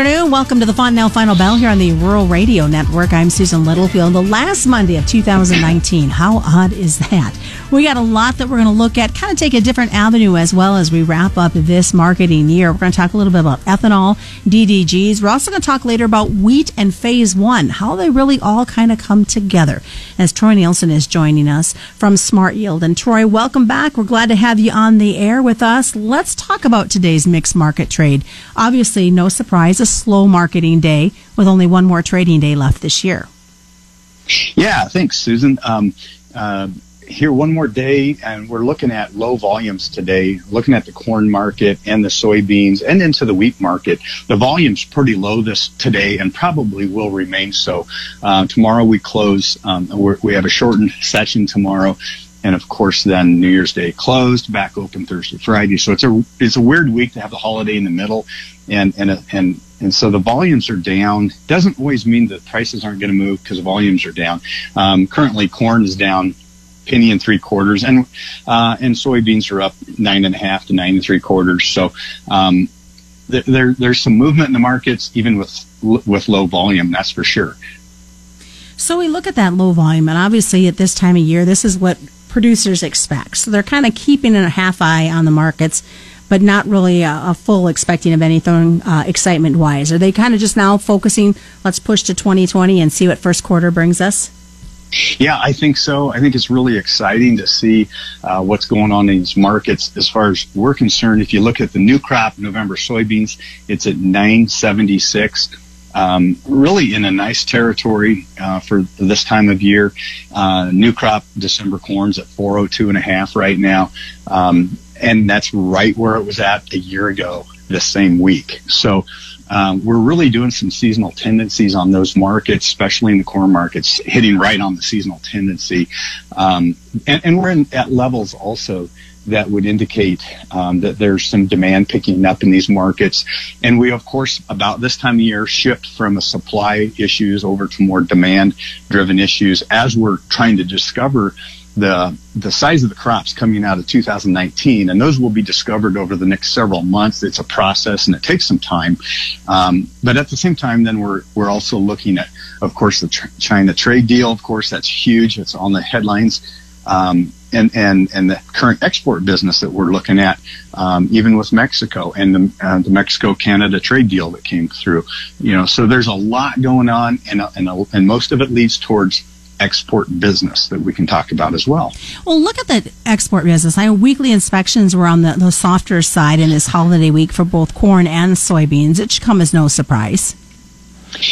afternoon. Welcome to the Fontanelle Final Bell here on the Rural Radio Network. I'm Susan Littlefield. The last Monday of 2019. How odd is that? We got a lot that we're going to look at, kind of take a different avenue as well as we wrap up this marketing year. We're going to talk a little bit about ethanol, DDGs. We're also going to talk later about wheat and phase one, how they really all kind of come together. As Troy Nielson is joining us from Smart Yield. And Troy, welcome back. We're glad to have you on the air with us. Let's talk about today's mixed market trade. Obviously, no surprise, slow marketing day with only one more trading day left this year. Yeah, thanks, Susan. Um, uh, here one more day, and we're looking at low volumes today, looking at the corn market and the soybeans and into the wheat market. The volume's pretty low this today and probably will remain so. Uh, tomorrow we close, um, we have a shortened session tomorrow. And of course, then New Year's Day closed, back open Thursday, Friday. So it's a it's a weird week to have the holiday in the middle, and and and and so the volumes are down. Doesn't always mean that prices aren't going to move because volumes are down. Um, currently, corn is down penny and three quarters, and uh, and soybeans are up nine and a half to nine and three quarters. So um, th- there there's some movement in the markets, even with with low volume. That's for sure. So we look at that low volume, and obviously at this time of year, this is what producers expect. So they're kind of keeping a half eye on the markets, but not really a, a full expecting of anything uh, excitement wise. Are they kind of just now focusing? Let's push to 2020 and see what first quarter brings us. Yeah, I think so. I think it's really exciting to see uh, what's going on in these markets. As far as we're concerned, if you look at the new crop November soybeans, it's at 976. Um, really in a nice territory uh, for this time of year. Uh, new crop December corn's at 402 and a half right now. Um, and that's right where it was at a year ago this same week. So um, we're really doing some seasonal tendencies on those markets, especially in the corn markets, hitting right on the seasonal tendency. Um, and, and, we're in, at levels also that would indicate um, that there's some demand picking up in these markets. And we, of course, about this time of year, shift from a supply issues over to more demand driven issues as we're trying to discover the the size of the crops coming out of 2019, and those will be discovered over the next several months. It's a process, and it takes some time. Um, but at the same time, then we're we're also looking at, of course, the tr- China trade deal. Of course, that's huge. It's on the headlines. Um, and, and, and the current export business that we're looking at, um, even with Mexico and the, uh, the Mexico Canada trade deal that came through, you know, so there's a lot going on and, and, and most of it leads towards export business that we can talk about as well. Well, look at the export business. I know weekly inspections were on the, the softer side in this holiday week for both corn and soybeans. It should come as no surprise.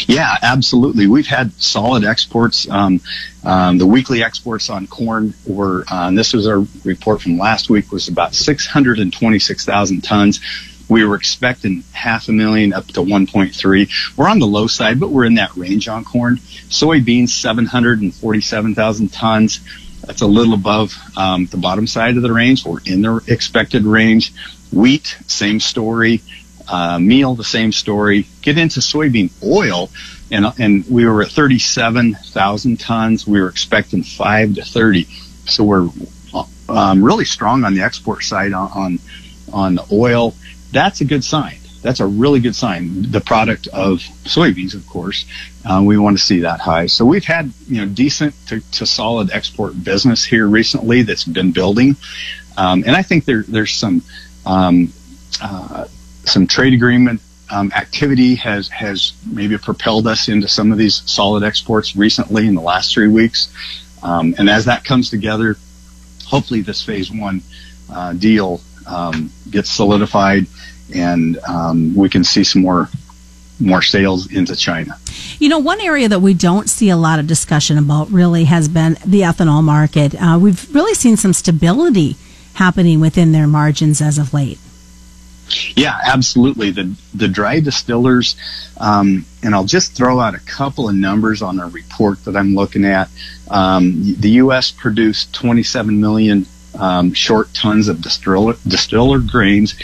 Yeah, absolutely. We've had solid exports. Um, um, the weekly exports on corn were, uh, and this was our report from last week, was about 626,000 tons. We were expecting half a million up to 1.3. We're on the low side, but we're in that range on corn. Soybeans, 747,000 tons. That's a little above um, the bottom side of the range. We're in the expected range. Wheat, same story. Uh, meal, the same story. Get into soybean oil, and and we were at 37,000 tons. We were expecting five to 30. So we're um, really strong on the export side on on, on oil that's a good sign. That's a really good sign. The product of soybeans, of course, uh, we want to see that high. So we've had you know decent to, to solid export business here recently that's been building, um, and I think there there's some um, uh, some trade agreement um, activity has has maybe propelled us into some of these solid exports recently in the last three weeks. Um, and as that comes together, hopefully this phase one uh, deal um, gets solidified and um, we can see some more more sales into China. You know, one area that we don't see a lot of discussion about really has been the ethanol market. Uh, we've really seen some stability happening within their margins as of late. Yeah, absolutely. The the dry distillers, um, and I'll just throw out a couple of numbers on a report that I'm looking at. Um, the U.S. produced 27 million um, short tons of distiller, distiller grains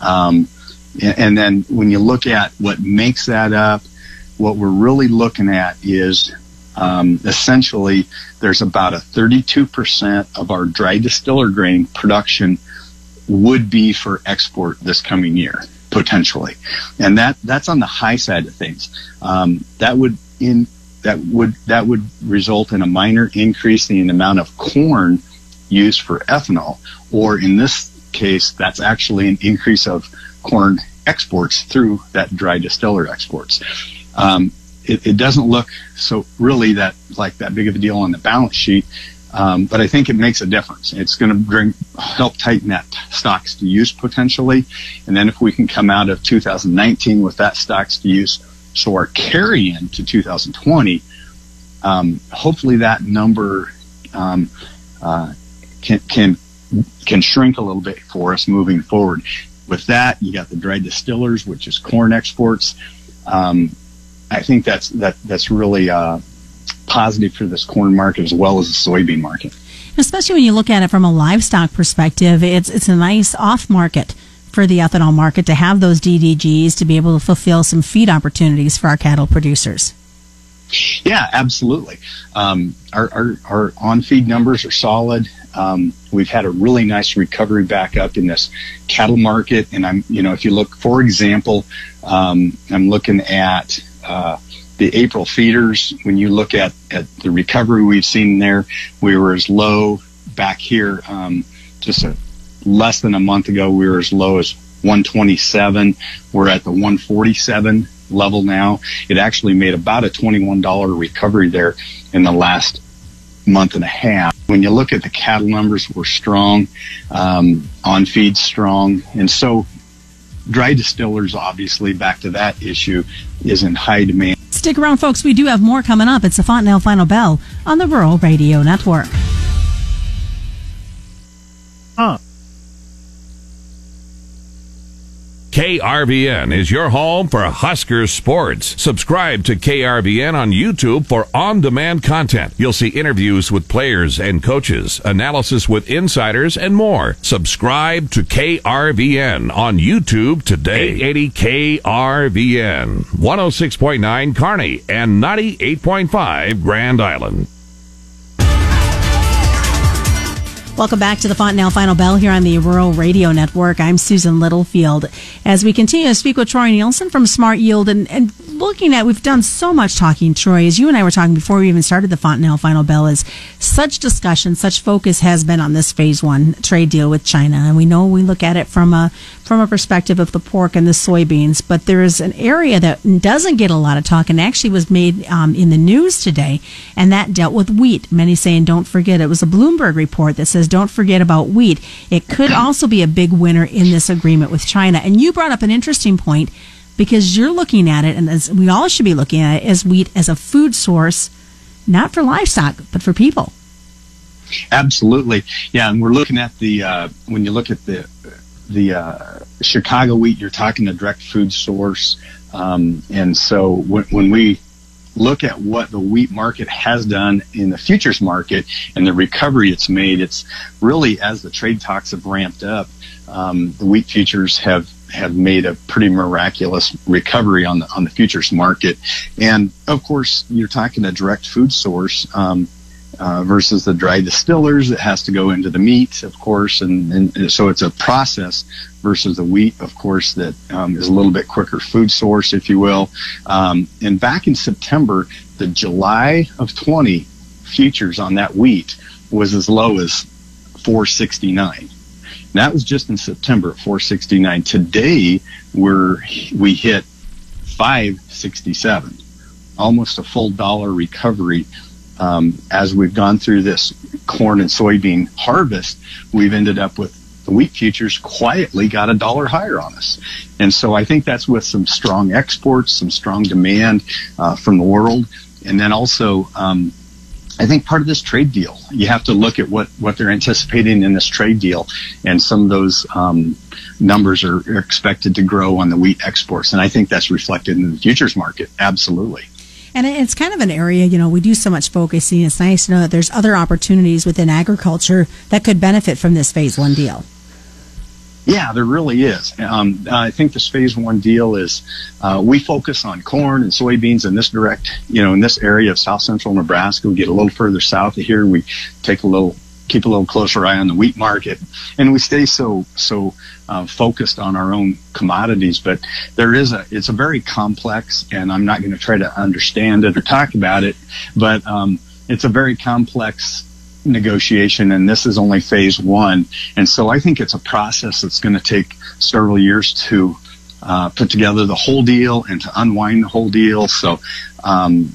um, and then when you look at what makes that up, what we're really looking at is um, essentially there's about a 32% of our dry distiller grain production would be for export this coming year. potentially, and that that's on the high side of things. Um, that would in that would that would result in a minor increase in the amount of corn used for ethanol, or in this case, that's actually an increase of corn exports through that dry distiller exports. Um, it, it, doesn't look so really that like that big of a deal on the balance sheet, um, but I think it makes a difference. It's going to help tighten that stocks to use potentially, and then if we can come out of 2019 with that stocks to use, so our carry in to 2020, um, hopefully that number um, uh, can can can shrink a little bit for us moving forward. With that, you got the dry distillers, which is corn exports. Um, I think that's that that's really uh, positive for this corn market as well as the soybean market. Especially when you look at it from a livestock perspective, it's it's a nice off market for the ethanol market to have those DDGs to be able to fulfill some feed opportunities for our cattle producers. Yeah, absolutely. Um, our, our, our on feed numbers are solid. Um, we've had a really nice recovery back up in this cattle market. And I'm, you know, if you look, for example, um, I'm looking at uh, the April feeders. When you look at, at the recovery we've seen there, we were as low back here um, just a, less than a month ago. We were as low as 127. We're at the 147 level now. It actually made about a $21 recovery there in the last month and a half. When you look at the cattle numbers, we're strong, um, on feed strong. And so dry distillers, obviously, back to that issue, is in high demand. Stick around, folks. We do have more coming up. It's the Fontanelle Final Bell on the Rural Radio Network. Huh. KRVN is your home for Husker sports. Subscribe to KRVN on YouTube for on demand content. You'll see interviews with players and coaches, analysis with insiders, and more. Subscribe to KRVN on YouTube today. 880 KRVN, 106.9 Kearney, and 98.5 Grand Island. Welcome back to the Fontanelle Final Bell here on the Rural Radio Network. I'm Susan Littlefield. As we continue to speak with Troy Nielson from Smart Yield and, and looking at, we've done so much talking, Troy, as you and I were talking before we even started the Fontanelle Final Bell, is such discussion, such focus has been on this phase one trade deal with China. And we know we look at it from a, from a perspective of the pork and the soybeans, but there is an area that doesn't get a lot of talk and actually was made um, in the news today, and that dealt with wheat. Many saying, don't forget, it was a Bloomberg report that says, don't forget about wheat. It could also be a big winner in this agreement with China. And you brought up an interesting point because you're looking at it, and as we all should be looking at it, as wheat as a food source, not for livestock, but for people. Absolutely, yeah. And we're looking at the uh, when you look at the the uh, Chicago wheat, you're talking a direct food source, um, and so when, when we look at what the wheat market has done in the futures market and the recovery it's made, it's really as the trade talks have ramped up, um, the wheat futures have have made a pretty miraculous recovery on the on the futures market. And of course, you're talking a direct food source. Um, uh, versus the dry distillers that has to go into the meat, of course, and, and so it's a process versus the wheat, of course, that um, is a little bit quicker food source, if you will. Um, and back in September, the July of 20 futures on that wheat was as low as 469. That was just in September at 469. Today, we're we hit 567, almost a full dollar recovery. Um, as we've gone through this corn and soybean harvest, we've ended up with the wheat futures quietly got a dollar higher on us. And so I think that's with some strong exports, some strong demand uh, from the world, and then also um, I think part of this trade deal, you have to look at what, what they're anticipating in this trade deal, and some of those um, numbers are, are expected to grow on the wheat exports, and I think that's reflected in the futures market. Absolutely. And it's kind of an area, you know, we do so much focusing. It's nice to know that there's other opportunities within agriculture that could benefit from this phase one deal. Yeah, there really is. Um, I think this phase one deal is uh, we focus on corn and soybeans in this direct, you know, in this area of south central Nebraska. We get a little further south of here. We take a little keep a little closer eye on the wheat market, and we stay so so uh, focused on our own commodities. But there is a it's a very complex, and I'm not going to try to understand it or talk about it, but um, it's a very complex negotiation and this is only phase one and so i think it's a process that's going to take several years to uh, put together the whole deal and to unwind the whole deal so um,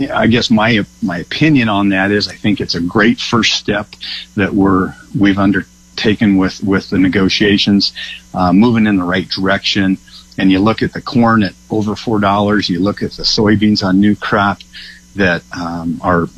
I guess my my opinion on that is I think it's a great first step that we're we've undertaken with with the negotiations, uh, moving in the right direction. And you look at the corn at over four dollars. You look at the soybeans on new crop that um, are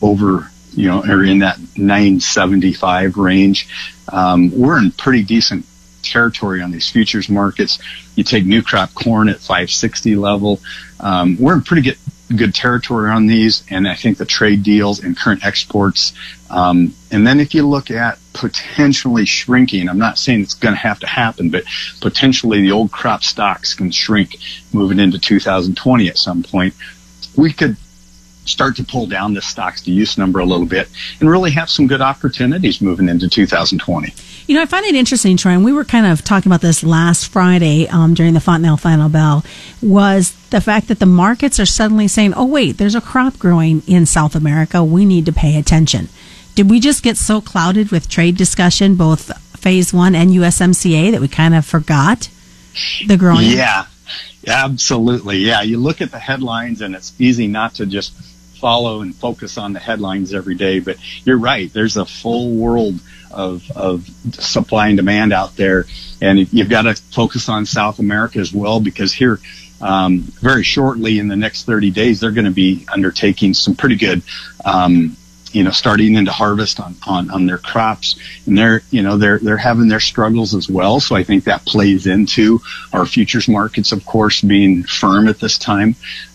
over you know are in that 975 range. Um, we're in pretty decent territory on these futures markets. You take new crop corn at 560 level. Um, we're in pretty good good territory on these, and I think the trade deals and current exports. Um, and then if you look at potentially shrinking, I'm not saying it's going to have to happen, but potentially the old crop stocks can shrink moving into 2020 at some point. We could start to pull down the stocks to use number a little bit and really have some good opportunities moving into 2020. You know, I find it interesting, Troy, and we were kind of talking about this last Friday um, during the Fontanelle Final Bell, was the fact that the markets are suddenly saying, oh, wait, there's a crop growing in South America. We need to pay attention. Did we just get so clouded with trade discussion, both phase one and USMCA, that we kind of forgot the growing? Yeah, absolutely. Yeah, you look at the headlines, and it's easy not to just follow and focus on the headlines every day. But you're right. There's a full world of, of supply and demand out there. And you've got to focus on South America as well because here, um, very shortly in the next 30 days, they're going to be undertaking some pretty good, um, you know, starting into harvest on, on, on their crops and they're, you know, they're, they're having their struggles as well. So I think that plays into our futures markets, of course, being firm at this time.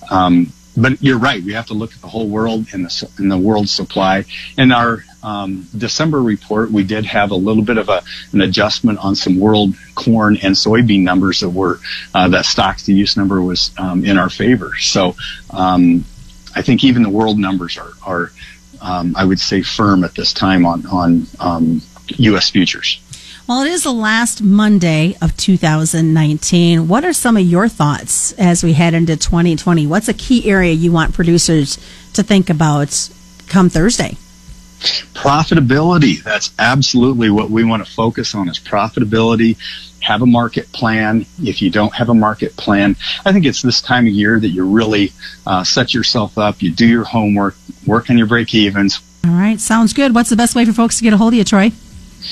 Um, but you're right. We have to look at the whole world and the, and the world supply. In our um, December report, we did have a little bit of a, an adjustment on some world corn and soybean numbers that were uh, that stocks to use number was um, in our favor. So um, I think even the world numbers are, are um, I would say, firm at this time on on U.S. Um, futures. Well, it is the last Monday of 2019. What are some of your thoughts as we head into 2020? What's a key area you want producers to think about come Thursday? Profitability. That's absolutely what we want to focus on is profitability. Have a market plan. If you don't have a market plan, I think it's this time of year that you really uh, set yourself up. You do your homework, work on your break evens. All right. Sounds good. What's the best way for folks to get a hold of you, Troy?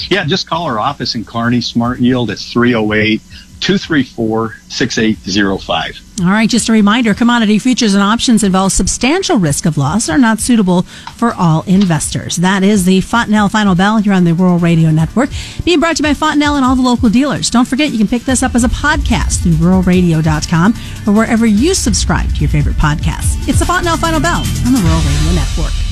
Yeah, just call our office in Kearney, Smart Yield at 308 234 6805. All right, just a reminder commodity futures and options involve substantial risk of loss, and are not suitable for all investors. That is the Fontanelle Final Bell here on the Rural Radio Network, being brought to you by Fontanelle and all the local dealers. Don't forget, you can pick this up as a podcast through ruralradio.com or wherever you subscribe to your favorite podcasts. It's the Fontanelle Final Bell on the Rural Radio Network.